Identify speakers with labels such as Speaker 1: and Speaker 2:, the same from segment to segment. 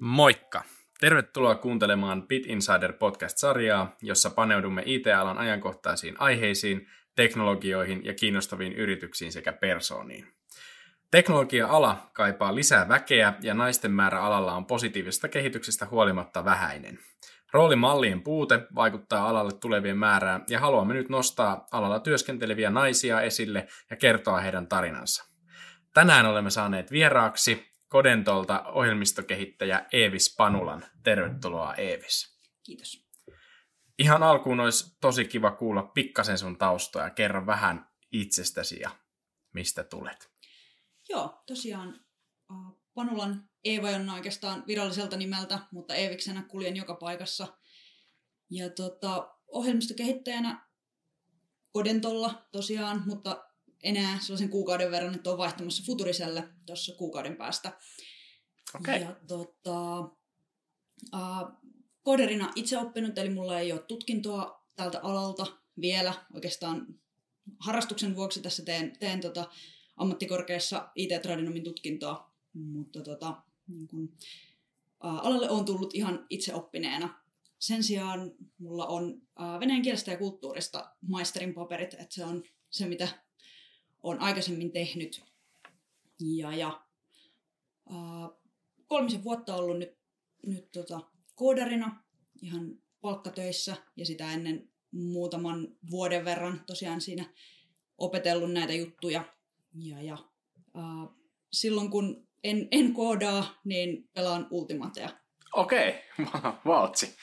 Speaker 1: Moikka! Tervetuloa kuuntelemaan Bit Insider podcast-sarjaa, jossa paneudumme IT-alan ajankohtaisiin aiheisiin, teknologioihin ja kiinnostaviin yrityksiin sekä persooniin. Teknologia-ala kaipaa lisää väkeä ja naisten määrä alalla on positiivisesta kehityksestä huolimatta vähäinen. Roolimallien puute vaikuttaa alalle tulevien määrään ja haluamme nyt nostaa alalla työskenteleviä naisia esille ja kertoa heidän tarinansa. Tänään olemme saaneet vieraaksi Kodentolta ohjelmistokehittäjä Eevis Panulan. Tervetuloa Eevis.
Speaker 2: Kiitos.
Speaker 1: Ihan alkuun olisi tosi kiva kuulla pikkasen sun taustoja. Kerro vähän itsestäsi ja mistä tulet.
Speaker 2: Joo, tosiaan Panulan Eeva on oikeastaan viralliselta nimeltä, mutta Eeviksenä kuljen joka paikassa. Ja tota, ohjelmistokehittäjänä Kodentolla tosiaan, mutta enää sellaisen kuukauden verran, että on vaihtamassa Futuriselle tuossa kuukauden päästä.
Speaker 1: Okay.
Speaker 2: Ja tota, äh, koderina itse oppinut, eli mulla ei ole tutkintoa tältä alalta vielä. Oikeastaan harrastuksen vuoksi tässä teen, teen tota ammattikorkeassa IT-tradinomin tutkintoa, mutta tota, niin kun, ä, alalle on tullut ihan itse oppineena. Sen sijaan mulla on ä, venäjän kielestä ja kulttuurista maisterin paperit, että se on se, mitä olen aikaisemmin tehnyt. Ja, ja äh, kolmisen vuotta ollut nyt, nyt tota, koodarina ihan palkkatöissä ja sitä ennen muutaman vuoden verran tosiaan siinä opetellut näitä juttuja. Ja, ja äh, silloin kun en, en koodaa, niin pelaan Ultimatea.
Speaker 1: Okei, okay. vautsi.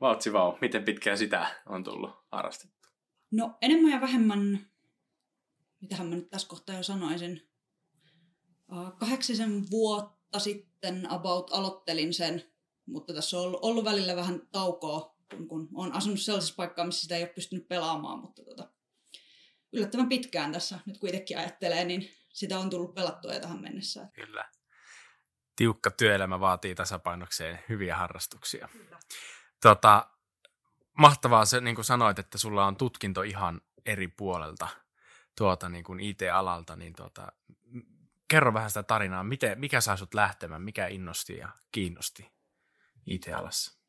Speaker 1: Vautsi vau. Miten pitkään sitä on tullut harrastettu?
Speaker 2: No enemmän ja vähemmän mitähän mä nyt tässä kohtaa jo sanoisin, kahdeksisen vuotta sitten about aloittelin sen, mutta tässä on ollut, välillä vähän taukoa, kun, kun on asunut sellaisessa paikkaa, missä sitä ei ole pystynyt pelaamaan, mutta tota, yllättävän pitkään tässä, nyt kun itsekin ajattelee, niin sitä on tullut pelattua jo tähän mennessä.
Speaker 1: Kyllä. Tiukka työelämä vaatii tasapainokseen hyviä harrastuksia. Kyllä. Tota, mahtavaa se, niin kuin sanoit, että sulla on tutkinto ihan eri puolelta tuota, niin kuin IT-alalta, niin tuota, kerro vähän sitä tarinaa, miten, mikä sai sut lähtemään, mikä innosti ja kiinnosti IT-alassa?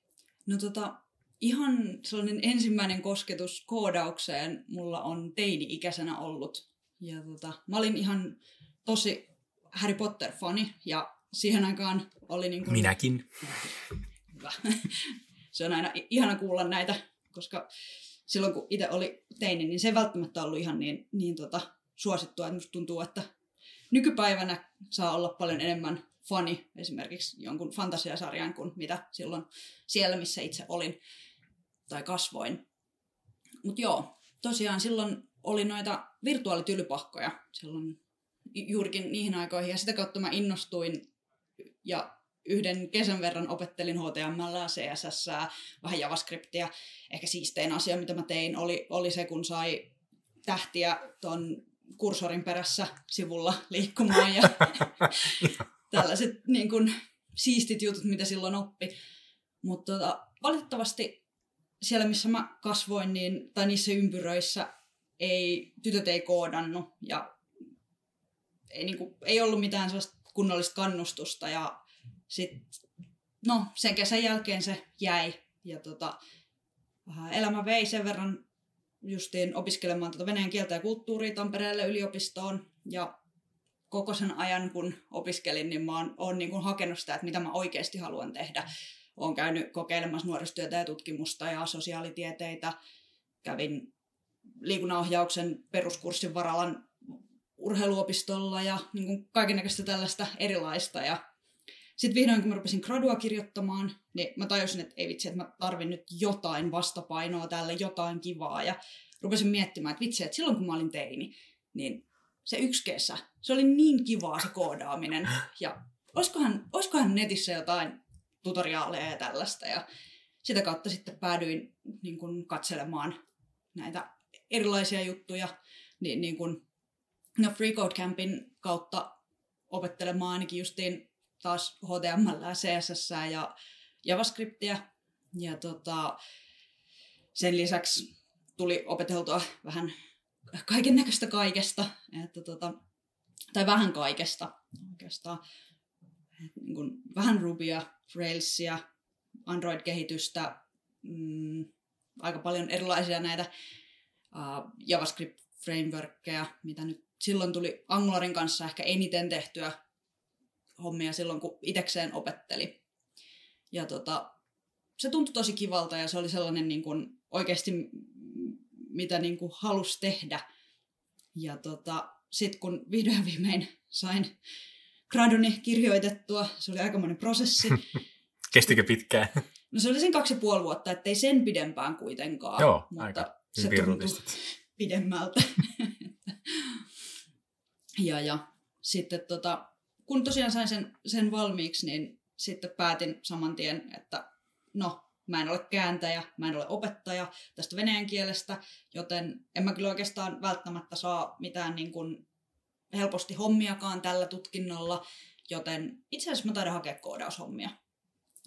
Speaker 2: No tota, ihan sellainen ensimmäinen kosketus koodaukseen mulla on teini-ikäisenä ollut. Ja tota, mä olin ihan tosi Harry Potter-fani ja siihen aikaan oli niin kuin...
Speaker 1: Minäkin.
Speaker 2: Hyvä. Se on aina ihana kuulla näitä, koska silloin kun itse oli teini, niin se ei välttämättä ollut ihan niin, niin tota, suosittua. Että musta tuntuu, että nykypäivänä saa olla paljon enemmän fani esimerkiksi jonkun fantasiasarjan kuin mitä silloin siellä, missä itse olin tai kasvoin. Mutta joo, tosiaan silloin oli noita virtuaalitylypahkoja silloin juurikin niihin aikoihin ja sitä kautta mä innostuin ja yhden kesän verran opettelin HTML, CSS, vähän JavaScriptia. Ehkä siistein asia, mitä mä tein, oli, oli se, kun sai tähtiä ton kursorin perässä sivulla liikkumaan ja tällaiset niin kun, siistit jutut, mitä silloin oppi. Mutta tota, valitettavasti siellä, missä mä kasvoin, niin, tai niissä ympyröissä ei, tytöt ei koodannut ja ei, niin kuin, ei ollut mitään sellaista kunnollista kannustusta ja sitten, no sen kesän jälkeen se jäi ja tota, elämä vei sen verran justiin opiskelemaan tuota venäjän kieltä ja kulttuuria Tampereelle yliopistoon ja koko sen ajan, kun opiskelin, niin mä oon, oon niin kuin hakenut sitä, että mitä mä oikeasti haluan tehdä. Olen käynyt kokeilemassa nuorisotyötä ja tutkimusta ja sosiaalitieteitä. Kävin liikunnanohjauksen peruskurssin Varalan urheiluopistolla ja niin kaikenlaista tällaista erilaista. Ja sitten vihdoin, kun mä rupesin gradua kirjoittamaan, niin mä tajusin, että ei vitsi, että mä tarvin nyt jotain vastapainoa tälle, jotain kivaa. Ja rupesin miettimään, että vitsi, että silloin kun mä olin teini, niin se yksi kesä, se oli niin kivaa se koodaaminen. Ja olisikohan, olisikohan netissä jotain tutoriaaleja ja tällaista. Ja sitä kautta sitten päädyin niin kun, katselemaan näitä erilaisia juttuja. Niin, niin kun, no Free Code Campin kautta opettelemaan ainakin justiin taas HTML, CSS ja JavaScriptia. Ja tota, sen lisäksi tuli opeteltua vähän kaiken näköistä kaikesta, että tota, tai vähän kaikesta oikeastaan. niin kuin vähän Rubya, Railsia, Android-kehitystä, mm, aika paljon erilaisia näitä uh, JavaScript-frameworkkeja, mitä nyt silloin tuli Angularin kanssa ehkä eniten tehtyä hommia silloin, kun itekseen opetteli. Ja tota, se tuntui tosi kivalta ja se oli sellainen niin kuin, oikeasti, mitä niin kuin, halusi tehdä. Ja tota, sitten kun vihdoin viimein sain graduni kirjoitettua, se oli aikamoinen prosessi.
Speaker 1: Kestikö pitkään?
Speaker 2: No se oli sen kaksi ja puoli vuotta, ettei sen pidempään kuitenkaan.
Speaker 1: Joo,
Speaker 2: mutta
Speaker 1: aika
Speaker 2: se tuntui pidemmältä. ja, ja sitten tota, kun tosiaan sain sen, sen valmiiksi, niin sitten päätin saman tien, että no, mä en ole kääntäjä, mä en ole opettaja tästä venäjän kielestä, joten en mä kyllä oikeastaan välttämättä saa mitään niin kuin helposti hommiakaan tällä tutkinnolla, joten itse asiassa mä taidan hakea koodaushommia.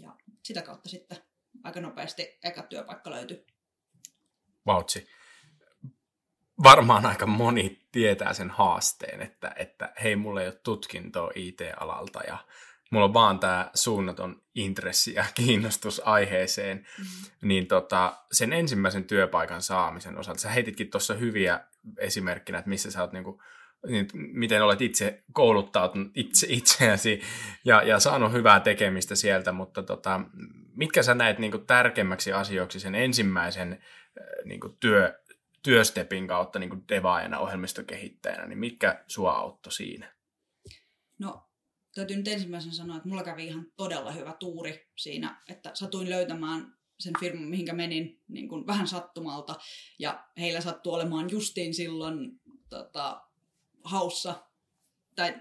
Speaker 2: Ja sitä kautta sitten aika nopeasti eka työpaikka löytyi.
Speaker 1: Vautsi. Varmaan aika moni tietää sen haasteen, että, että hei, mulla ei ole tutkintoa IT-alalta ja mulla on vaan tämä suunnaton intressi ja kiinnostus aiheeseen, mm. niin tota, sen ensimmäisen työpaikan saamisen osalta, sä heititkin tuossa hyviä esimerkkinä, että missä sä oot niinku, niin, miten olet itse kouluttautunut itse itseäsi ja, ja saanut hyvää tekemistä sieltä, mutta tota, mitkä sä näet niinku tärkeimmäksi asioiksi sen ensimmäisen niinku työ, työstepin kautta niinku devaajana, ohjelmistokehittäjänä, niin mitkä sua auttoi siinä?
Speaker 2: No täytyy nyt ensimmäisenä sanoa, että mulla kävi ihan todella hyvä tuuri siinä, että satuin löytämään sen firman, mihinkä menin niin kuin vähän sattumalta. Ja heillä sattui olemaan justiin silloin tota, haussa, tai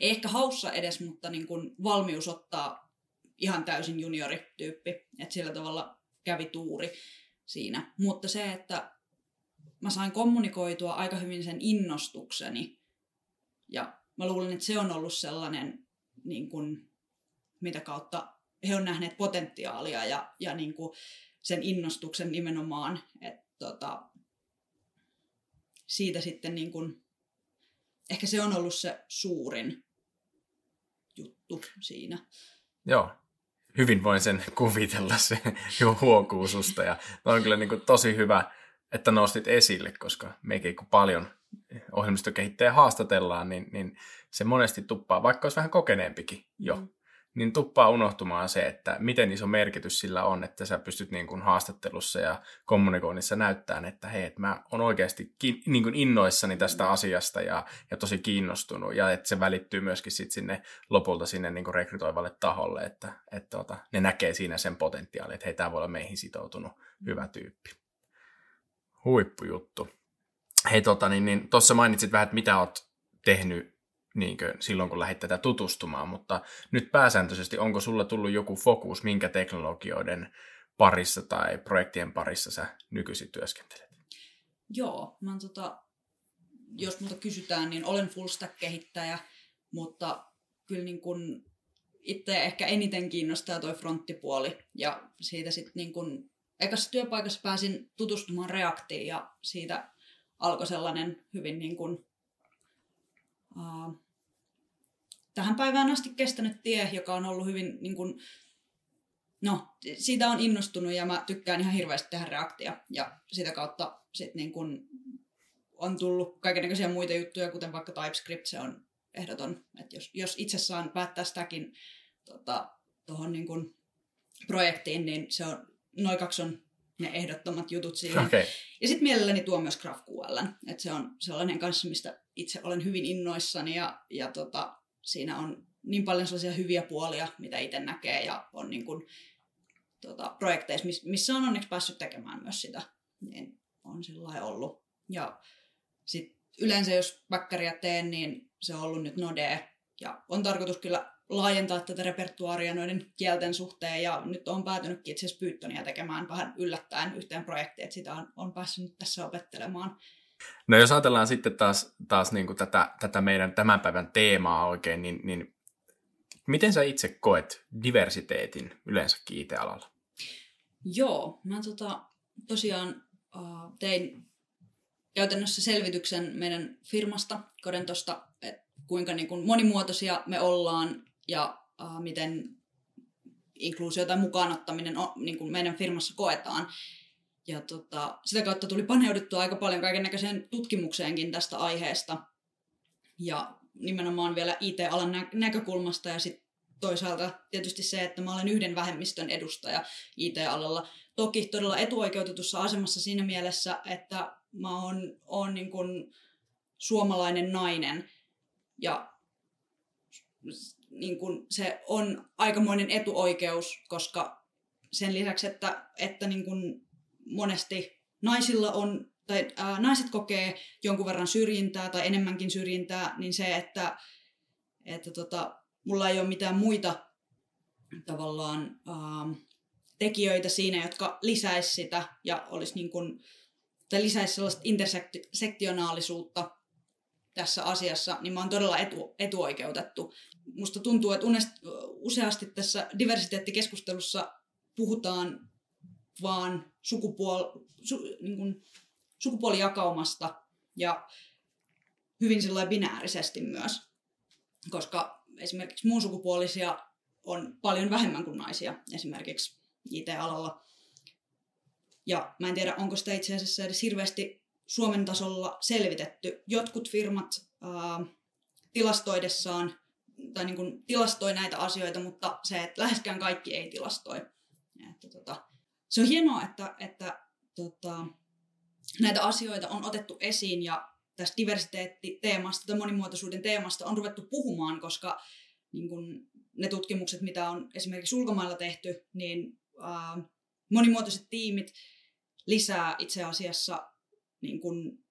Speaker 2: ei ehkä haussa edes, mutta niin kuin valmius ottaa ihan täysin juniorityyppi. Että sillä tavalla kävi tuuri siinä. Mutta se, että mä sain kommunikoitua aika hyvin sen innostukseni. Ja mä luulen, että se on ollut sellainen niin kuin, mitä kautta he on nähneet potentiaalia ja, ja niin kuin sen innostuksen nimenomaan, että tota, siitä sitten niin kuin, ehkä se on ollut se suurin juttu siinä.
Speaker 1: Joo, hyvin voin sen kuvitella, se susta. Ja on kyllä niin kuin tosi hyvä, että nostit esille, koska meikin kun paljon ohjelmistokehittäjä haastatellaan, niin, niin se monesti tuppaa, vaikka olisi vähän kokeneempikin jo, mm. niin tuppaa unohtumaan se, että miten iso merkitys sillä on, että sä pystyt niin kuin haastattelussa ja kommunikoinnissa näyttämään, että hei, että mä oon oikeasti ki- niin kuin innoissani tästä mm. asiasta ja, ja tosi kiinnostunut, ja että se välittyy myöskin sit sinne lopulta sinne niin kuin rekrytoivalle taholle, että, että tota, ne näkee siinä sen potentiaalin, että hei, tämä voi olla meihin sitoutunut mm. hyvä tyyppi. Huippujuttu. Hei, tota, niin, niin, mainitsit vähän, että mitä oot tehnyt niin kuin, silloin, kun lähdit tätä tutustumaan, mutta nyt pääsääntöisesti onko sulla tullut joku fokus, minkä teknologioiden parissa tai projektien parissa sä nykyisin työskentelet?
Speaker 2: Joo, mä tota, jos multa kysytään, niin olen full stack-kehittäjä, mutta kyllä niin kun itse ehkä eniten kiinnostaa toi fronttipuoli ja siitä sitten niin kun ekassa työpaikassa pääsin tutustumaan Reactiin ja siitä alkoi sellainen hyvin niin kuin, uh, tähän päivään asti kestänyt tie, joka on ollut hyvin, niin kuin, no, siitä on innostunut ja mä tykkään ihan hirveästi tehdä reaktia. Ja sitä kautta sit niin kuin on tullut kaikenlaisia muita juttuja, kuten vaikka TypeScript, se on ehdoton. Että jos, jos itse saan päättää sitäkin tota, tuohon niin kuin projektiin, niin se on, noin kaksi on ne ehdottomat jutut siihen.
Speaker 1: Okay.
Speaker 2: Ja sitten mielelläni tuo myös GraphQL, että se on sellainen kanssa, mistä itse olen hyvin innoissani ja, ja tota, siinä on niin paljon sellaisia hyviä puolia, mitä itse näkee ja on niin kuin, tota, projekteissa, missä on onneksi päässyt tekemään myös sitä, niin on sillä ollut. Ja sitten yleensä jos väkkäriä teen, niin se on ollut nyt Node ja on tarkoitus kyllä laajentaa tätä repertuaaria noiden kielten suhteen ja nyt on päätynytkin itse asiassa Pythonia tekemään vähän yllättäen yhteen projektiin, että sitä on, on päässyt nyt tässä opettelemaan.
Speaker 1: No jos ajatellaan sitten taas, taas niin kuin tätä, tätä meidän tämän päivän teemaa oikein, niin, niin miten sä itse koet diversiteetin yleensä IT-alalla?
Speaker 2: Joo, mä tota, tosiaan uh, tein käytännössä selvityksen meidän firmasta, Kodentosta, että kuinka niin kuin monimuotoisia me ollaan ja uh, miten inkluusio tai mukaanottaminen on, niin kuin meidän firmassa koetaan. Ja tota, sitä kautta tuli paneuduttua aika paljon kaiken tutkimukseenkin tästä aiheesta. Ja nimenomaan vielä IT-alan nä- näkökulmasta ja sitten toisaalta tietysti se, että mä olen yhden vähemmistön edustaja IT-alalla. Toki todella etuoikeutetussa asemassa siinä mielessä, että mä oon, oon niin kuin suomalainen nainen ja niin kuin se on aikamoinen etuoikeus, koska sen lisäksi, että, että niin kuin monesti naisilla on, tai ää, naiset kokee jonkun verran syrjintää tai enemmänkin syrjintää, niin se, että, että tota, mulla ei ole mitään muita tavallaan ää, tekijöitä siinä, jotka lisäisi sitä ja olisi niin kuin, tai lisäisi sellaista intersektionaalisuutta tässä asiassa, niin mä oon todella etu, etuoikeutettu. Musta tuntuu, että useasti tässä diversiteettikeskustelussa puhutaan vaan sukupuol, su, niin kuin, sukupuolijakaumasta ja hyvin sillä binäärisesti myös, koska esimerkiksi muun sukupuolisia on paljon vähemmän kuin naisia esimerkiksi IT-alalla. Ja mä en tiedä, onko sitä itse asiassa edes hirveästi Suomen tasolla selvitetty. Jotkut firmat ää, tilastoidessaan tai niin kuin tilastoi näitä asioita, mutta se, että läheskään kaikki ei tilastoi. Että, tota, se on hienoa, että, että tota, näitä asioita on otettu esiin ja tästä diversiteettiteemasta tai monimuotoisuuden teemasta on ruvettu puhumaan, koska niin kun ne tutkimukset, mitä on esimerkiksi ulkomailla tehty, niin ää, monimuotoiset tiimit lisää itse asiassa, niin kun,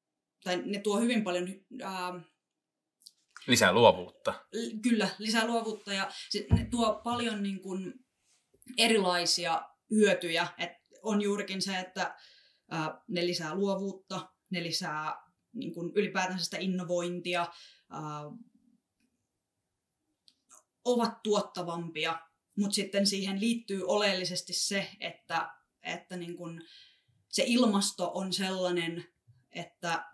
Speaker 2: tai ne tuo hyvin paljon ää,
Speaker 1: Lisää luovuutta.
Speaker 2: Kyllä, lisää luovuutta ja se, tuo paljon niin kun, erilaisia hyötyjä. Et on juurikin se, että ää, ne lisää luovuutta, ne lisää niin kun, ylipäätänsä sitä innovointia, ää, ovat tuottavampia, mutta sitten siihen liittyy oleellisesti se, että, että niin kun, se ilmasto on sellainen, että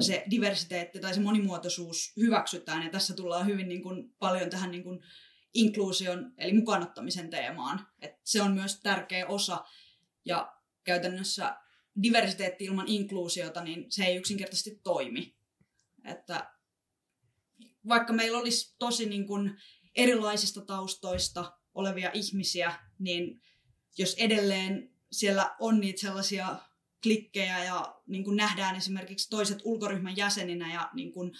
Speaker 2: se diversiteetti tai se monimuotoisuus hyväksytään. Ja tässä tullaan hyvin niin kuin, paljon tähän niin kuin, inkluusion eli mukaanottamisen teemaan. Et se on myös tärkeä osa ja käytännössä diversiteetti ilman inkluusiota, niin se ei yksinkertaisesti toimi. Että vaikka meillä olisi tosi niin kuin erilaisista taustoista olevia ihmisiä, niin jos edelleen siellä on niitä sellaisia klikkejä ja niin kuin nähdään esimerkiksi toiset ulkoryhmän jäseninä ja niin kuin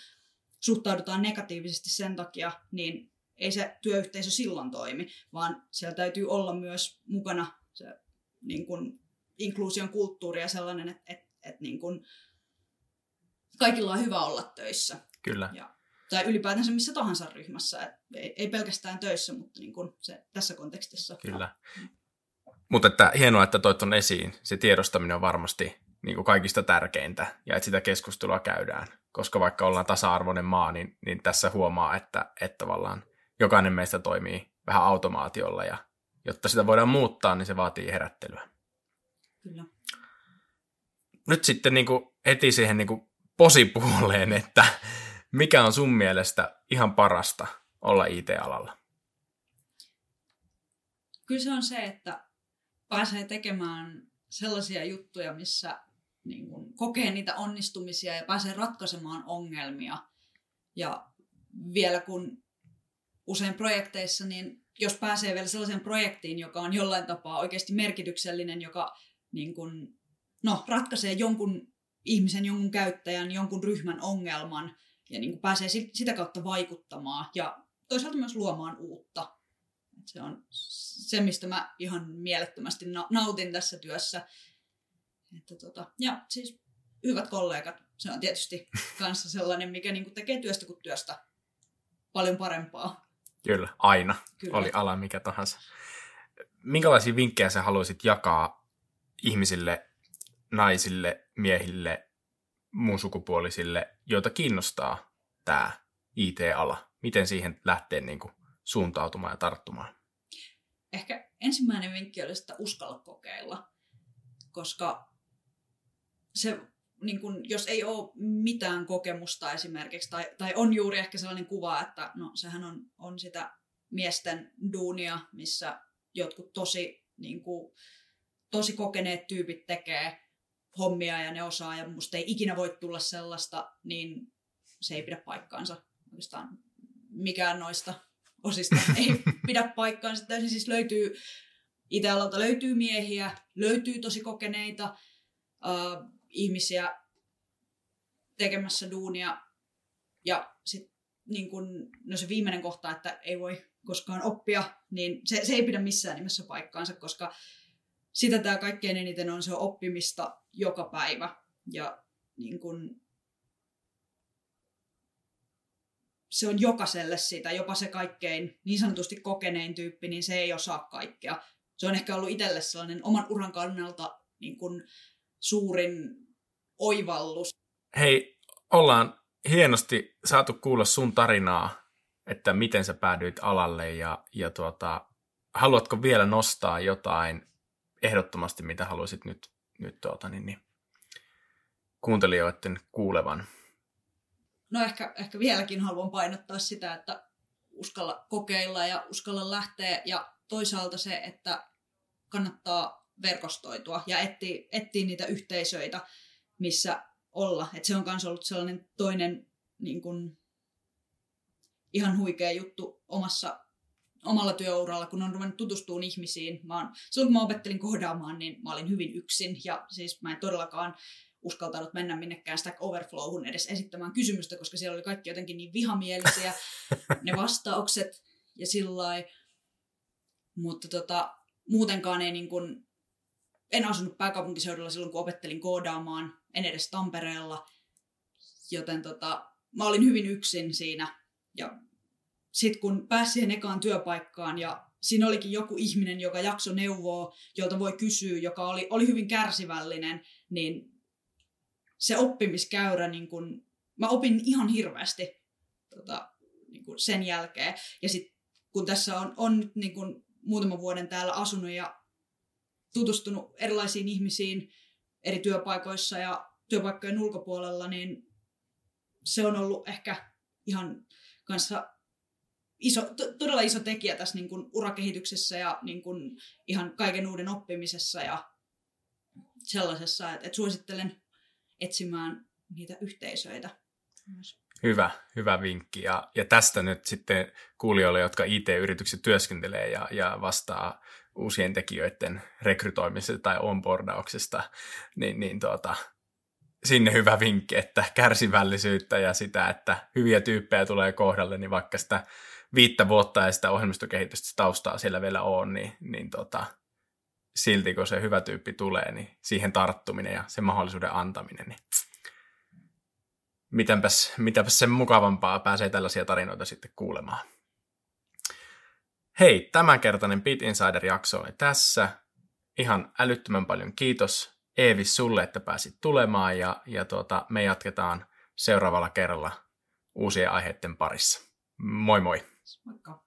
Speaker 2: suhtaudutaan negatiivisesti sen takia, niin ei se työyhteisö silloin toimi, vaan siellä täytyy olla myös mukana se niin kuin, inkluusion kulttuuri ja sellainen, että, että, että niin kuin, kaikilla on hyvä olla töissä.
Speaker 1: Kyllä.
Speaker 2: Ja, tai ylipäätänsä missä tahansa ryhmässä. Et ei, ei pelkästään töissä, mutta niin kuin se, tässä kontekstissa.
Speaker 1: Kyllä. Mutta että hienoa, että toit on esiin. Se tiedostaminen on varmasti niin kuin kaikista tärkeintä ja että sitä keskustelua käydään. Koska vaikka ollaan tasa-arvoinen maa, niin, niin tässä huomaa, että, että tavallaan jokainen meistä toimii vähän automaatiolla ja jotta sitä voidaan muuttaa, niin se vaatii herättelyä.
Speaker 2: Kyllä.
Speaker 1: Nyt sitten niin kuin heti siihen niin kuin posipuoleen, että mikä on sun mielestä ihan parasta olla IT-alalla?
Speaker 2: Kyllä se on se, että pääsee tekemään sellaisia juttuja, missä niin kuin, kokee niitä onnistumisia ja pääsee ratkaisemaan ongelmia. Ja vielä kun usein projekteissa, niin jos pääsee vielä sellaiseen projektiin, joka on jollain tapaa oikeasti merkityksellinen, joka niin kuin, no, ratkaisee jonkun ihmisen, jonkun käyttäjän, jonkun ryhmän ongelman ja niin pääsee sitä kautta vaikuttamaan ja toisaalta myös luomaan uutta. Se on se, mistä mä ihan mielettömästi nautin tässä työssä. Että tota, ja siis hyvät kollegat, se on tietysti kanssa sellainen, mikä niin kuin tekee työstä kuin työstä paljon parempaa.
Speaker 1: Kyllä, aina. Kyllä. Oli ala mikä tahansa. Minkälaisia vinkkejä sä haluaisit jakaa ihmisille, naisille, miehille, muun sukupuolisille, joita kiinnostaa tämä IT-ala? Miten siihen lähtee niin kuin, suuntautumaan ja tarttumaan?
Speaker 2: Ehkä ensimmäinen vinkki olisi, että uskalla kokeilla, koska se, niin kun, jos ei ole mitään kokemusta esimerkiksi, tai, tai on juuri ehkä sellainen kuva, että no sehän on, on sitä miesten duunia, missä jotkut tosi, niin kuin, tosi kokeneet tyypit tekee hommia ja ne osaa ja musta ei ikinä voi tulla sellaista, niin se ei pidä paikkaansa. Oikeastaan mikään noista osista ei pidä paikkaansa. Täysin siis löytyy, Itä-alalta löytyy miehiä, löytyy tosi kokeneita uh, ihmisiä tekemässä duunia. Ja sitten niin kun, no se viimeinen kohta, että ei voi koskaan oppia, niin se, se ei pidä missään nimessä paikkaansa, koska sitä tämä kaikkein eniten on se oppimista joka päivä. Ja niin kun, se on jokaiselle sitä, jopa se kaikkein niin sanotusti kokenein tyyppi, niin se ei osaa kaikkea. Se on ehkä ollut itselle sellainen oman uran kannalta niin kun, suurin oivallus.
Speaker 1: Hei, ollaan hienosti saatu kuulla sun tarinaa, että miten sä päädyit alalle ja, ja tuota, haluatko vielä nostaa jotain ehdottomasti, mitä haluaisit nyt, nyt tuota, niin, niin, kuuntelijoiden kuulevan?
Speaker 2: No ehkä, ehkä vieläkin haluan painottaa sitä, että uskalla kokeilla ja uskalla lähteä ja toisaalta se, että kannattaa verkostoitua ja etsiä, etsiä niitä yhteisöitä, missä olla. Et se on myös ollut sellainen toinen niin kun, ihan huikea juttu omassa, omalla työuralla, kun on ruvennut tutustumaan ihmisiin. Mä oon, silloin kun mä opettelin kohdaamaan, niin mä olin hyvin yksin ja siis mä en todellakaan uskaltanut mennä minnekään Stack Overflowhun edes esittämään kysymystä, koska siellä oli kaikki jotenkin niin vihamielisiä ne vastaukset ja sillä Mutta tota, muutenkaan ei niin kun, en asunut pääkaupunkiseudulla silloin, kun opettelin koodaamaan, en edes Tampereella, joten tota, mä olin hyvin yksin siinä. Ja sitten kun pääsin siihen ekaan työpaikkaan ja siinä olikin joku ihminen, joka jakso neuvoa, jolta voi kysyä, joka oli, oli hyvin kärsivällinen, niin se oppimiskäyrä, niin kun, mä opin ihan hirveästi tota, niin kun sen jälkeen. Ja sitten kun tässä on, on nyt niin kun muutaman vuoden täällä asunut ja tutustunut erilaisiin ihmisiin eri työpaikoissa ja työpaikkojen ulkopuolella, niin se on ollut ehkä ihan kanssa iso, to, todella iso tekijä tässä niin kuin urakehityksessä ja niin kuin ihan kaiken uuden oppimisessa ja sellaisessa, että, että suosittelen etsimään niitä yhteisöitä.
Speaker 1: Hyvä, hyvä vinkki. Ja, ja tästä nyt sitten kuulijoille, jotka IT-yrityksissä työskentelee ja, ja vastaa uusien tekijöiden rekrytoimisesta tai onboardauksesta, niin, niin tuota, sinne hyvä vinkki, että kärsivällisyyttä ja sitä, että hyviä tyyppejä tulee kohdalle, niin vaikka sitä viittä vuotta ja sitä ohjelmistokehitystä taustaa siellä vielä on, niin, niin tota, silti kun se hyvä tyyppi tulee, niin siihen tarttuminen ja sen mahdollisuuden antaminen, niin mitäpäs, mitäpäs sen mukavampaa pääsee tällaisia tarinoita sitten kuulemaan. Hei, tämänkertainen Bit Insider-jakso oli tässä. Ihan älyttömän paljon kiitos Eevis sulle, että pääsit tulemaan ja, ja tuota, me jatketaan seuraavalla kerralla uusien aiheiden parissa. Moi moi!
Speaker 2: Moikka!